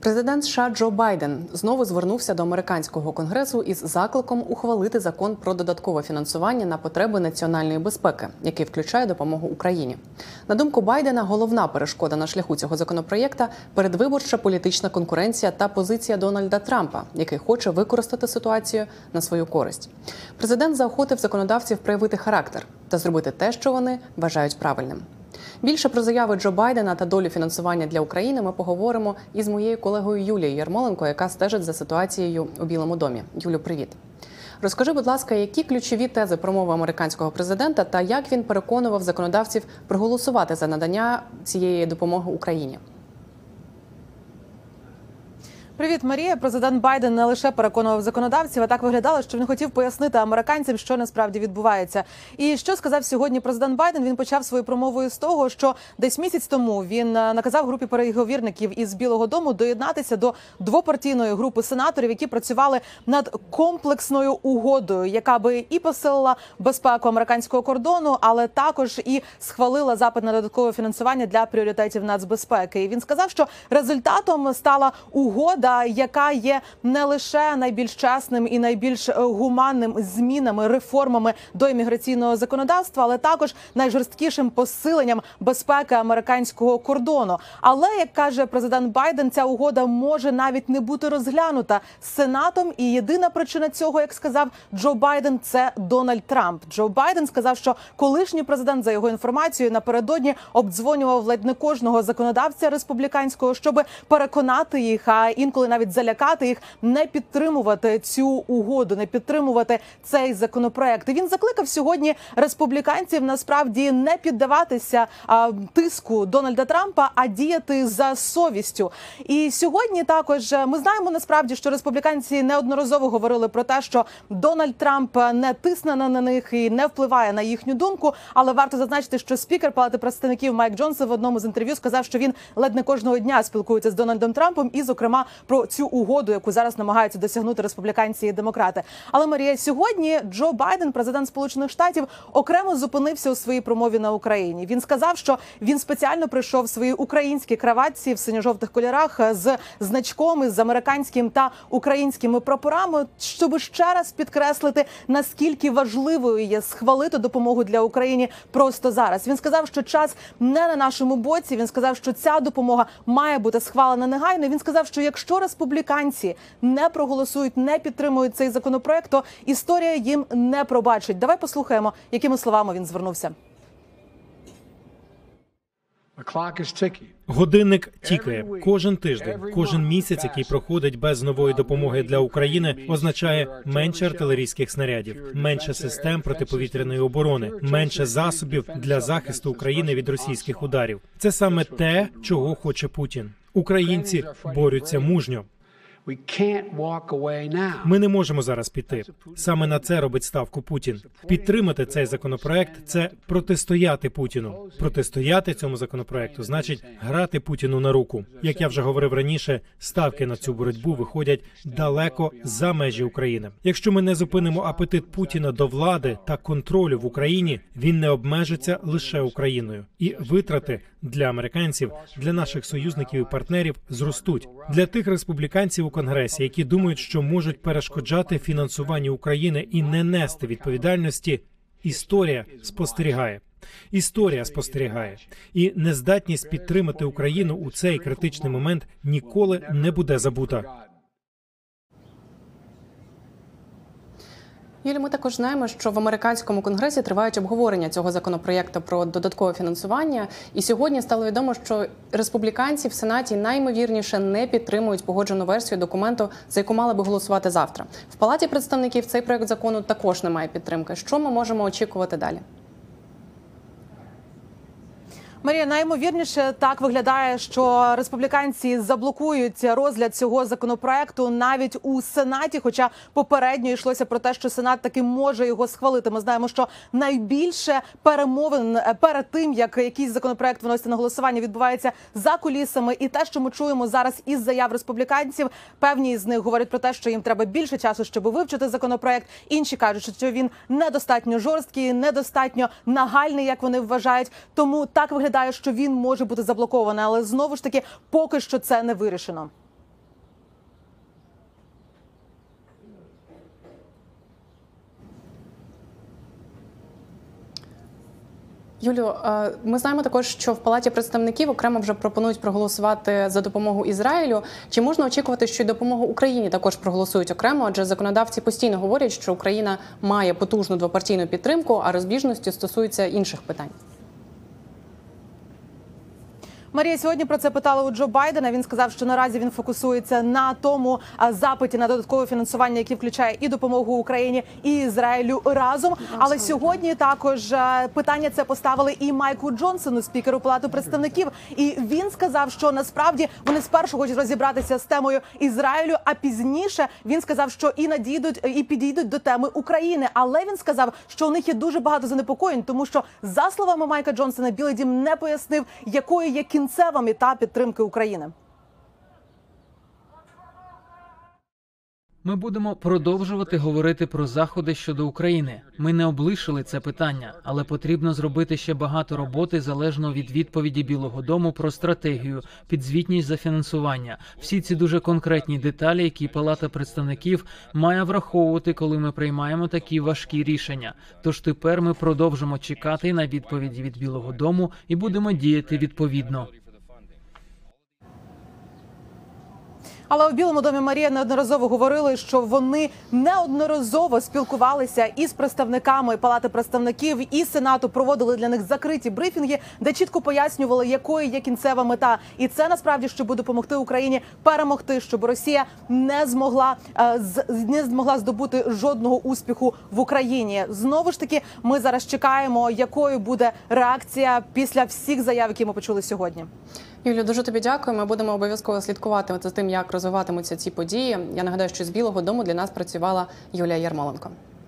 Президент США Джо Байден знову звернувся до американського конгресу із закликом ухвалити закон про додаткове фінансування на потреби національної безпеки, який включає допомогу Україні. На думку Байдена, головна перешкода на шляху цього законопроєкта передвиборча політична конкуренція та позиція Дональда Трампа, який хоче використати ситуацію на свою користь. Президент заохотив законодавців проявити характер та зробити те, що вони вважають правильним. Більше про заяви Джо Байдена та долю фінансування для України ми поговоримо із моєю колегою Юлією Ярмоленко, яка стежить за ситуацією у Білому домі. Юлю, привіт. Розкажи, будь ласка, які ключові тези промови американського президента та як він переконував законодавців проголосувати за надання цієї допомоги Україні? Привіт, Марія. Президент Байден не лише переконував законодавців, а так виглядало, що він хотів пояснити американцям, що насправді відбувається. І що сказав сьогодні президент Байден? Він почав свою промовою з того, що десь місяць тому він е, наказав групі переговірників із Білого Дому доєднатися до двопартійної групи сенаторів, які працювали над комплексною угодою, яка би і посилила безпеку американського кордону, але також і схвалила запит на додаткове фінансування для пріоритетів нацбезпеки. І він сказав, що результатом стала угода яка є не лише найбільш чесним і найбільш е, гуманним змінами реформами до імміграційного законодавства, але також найжорсткішим посиленням безпеки американського кордону. Але як каже президент Байден, ця угода може навіть не бути розглянута сенатом. І єдина причина цього, як сказав Джо Байден, це Дональд Трамп. Джо Байден сказав, що колишній президент за його інформацією напередодні обдзвонював ледь не кожного законодавця республіканського, щоб переконати їх. А інколи інколи навіть залякати їх, не підтримувати цю угоду, не підтримувати цей законопроект. І Він закликав сьогодні республіканців насправді не піддаватися а, тиску Дональда Трампа, а діяти за совістю. І сьогодні також ми знаємо насправді, що республіканці неодноразово говорили про те, що Дональд Трамп не тисне на них і не впливає на їхню думку. Але варто зазначити, що спікер Палати представників Майк Джонсон в одному з інтерв'ю сказав, що він ледь не кожного дня спілкується з Дональдом Трампом, і, зокрема, про цю угоду, яку зараз намагаються досягнути республіканці і демократи. Але Марія сьогодні Джо Байден, президент Сполучених Штатів, окремо зупинився у своїй промові на Україні. Він сказав, що він спеціально прийшов в свої українські краватці в синьо-жовтих кольорах з значком з американським та українськими прапорами, щоб ще раз підкреслити наскільки важливою є схвалити допомогу для України просто зараз. Він сказав, що час не на нашому боці. Він сказав, що ця допомога має бути схвалена негайно. Він сказав, що якщо республіканці не проголосують, не підтримують цей законопроект, то історія їм не пробачить. Давай послухаємо, якими словами він звернувся. Годинник тікає кожен тиждень, кожен місяць, який проходить без нової допомоги для України, означає менше артилерійських снарядів, менше систем протиповітряної оборони, менше засобів для захисту України від російських ударів. Це саме те, чого хоче Путін. Українці борються мужньо. Ми не можемо зараз піти. Саме на це робить ставку Путін. Підтримати цей законопроект це протистояти Путіну. Протистояти цьому законопроекту значить грати Путіну на руку. Як я вже говорив раніше, ставки на цю боротьбу виходять далеко за межі України. Якщо ми не зупинимо апетит Путіна до влади та контролю в Україні, він не обмежиться лише Україною, і витрати для американців, для наших союзників і партнерів зростуть для тих республіканців конгресі, які думають, що можуть перешкоджати фінансуванню України і не нести відповідальності. Історія спостерігає. Історія спостерігає, і нездатність підтримати Україну у цей критичний момент ніколи не буде забута. Юлі, ми також знаємо, що в американському конгресі тривають обговорення цього законопроєкту про додаткове фінансування. І сьогодні стало відомо, що республіканці в сенаті наймовірніше не підтримують погоджену версію документу, за яку мали би голосувати завтра. В палаті представників цей проект закону також немає підтримки. Що ми можемо очікувати далі? Марія наймовірніше так виглядає, що республіканці заблокують розгляд цього законопроекту навіть у сенаті. Хоча попередньо йшлося про те, що сенат таки може його схвалити. Ми знаємо, що найбільше перемовин е, перед тим, як якийсь законопроект виноситься на голосування, відбувається за кулісами. І те, що ми чуємо зараз із заяв республіканців, певні з них говорять про те, що їм треба більше часу, щоб вивчити законопроект. Інші кажуть, що він недостатньо жорсткий, недостатньо нагальний, як вони вважають. Тому так виглядає виглядає, що він може бути заблокований, але знову ж таки поки що це не вирішено. Юлю, е, ми знаємо також, що в палаті представників окремо вже пропонують проголосувати за допомогу Ізраїлю. Чи можна очікувати, що й допомогу Україні також проголосують окремо? Адже законодавці постійно говорять, що Україна має потужну двопартійну підтримку, а розбіжності стосуються інших питань. Марія сьогодні про це питала у Джо Байдена. Він сказав, що наразі він фокусується на тому запиті на додаткове фінансування, яке включає і допомогу Україні і Ізраїлю разом. Але сьогодні також е, питання це поставили і Майку Джонсону, спікеру Палати представників. І він сказав, що насправді вони спершу хочуть розібратися з темою Ізраїлю, а пізніше він сказав, що і надійдуть і підійдуть до теми України. Але він сказав, що у них є дуже багато занепокоєнь, тому що за словами Майка Джонсона, Білий Дім не пояснив, якою є кінцева мета підтримки України. Ми будемо продовжувати говорити про заходи щодо України. Ми не облишили це питання, але потрібно зробити ще багато роботи залежно від відповіді Білого Дому про стратегію, підзвітність за фінансування. Всі ці дуже конкретні деталі, які Палата представників має враховувати, коли ми приймаємо такі важкі рішення. Тож тепер ми продовжимо чекати на відповіді від Білого Дому і будемо діяти відповідно. Але у Білому домі Марія неодноразово говорили, що вони неодноразово спілкувалися із представниками Палати представників і Сенату, проводили для них закриті брифінги, де чітко пояснювали, якою є кінцева мета, і це насправді щоб допомогти Україні перемогти, щоб Росія не змогла е, не змогла здобути жодного успіху в Україні. Знову ж таки, ми зараз чекаємо, якою буде реакція після всіх заяв, які ми почули сьогодні. Юлію, дуже тобі дякую. Ми будемо обов'язково слідкувати за тим, як розвиватимуться ці події. Я нагадаю, що з Білого Дому для нас працювала Юлія Ярмоленко.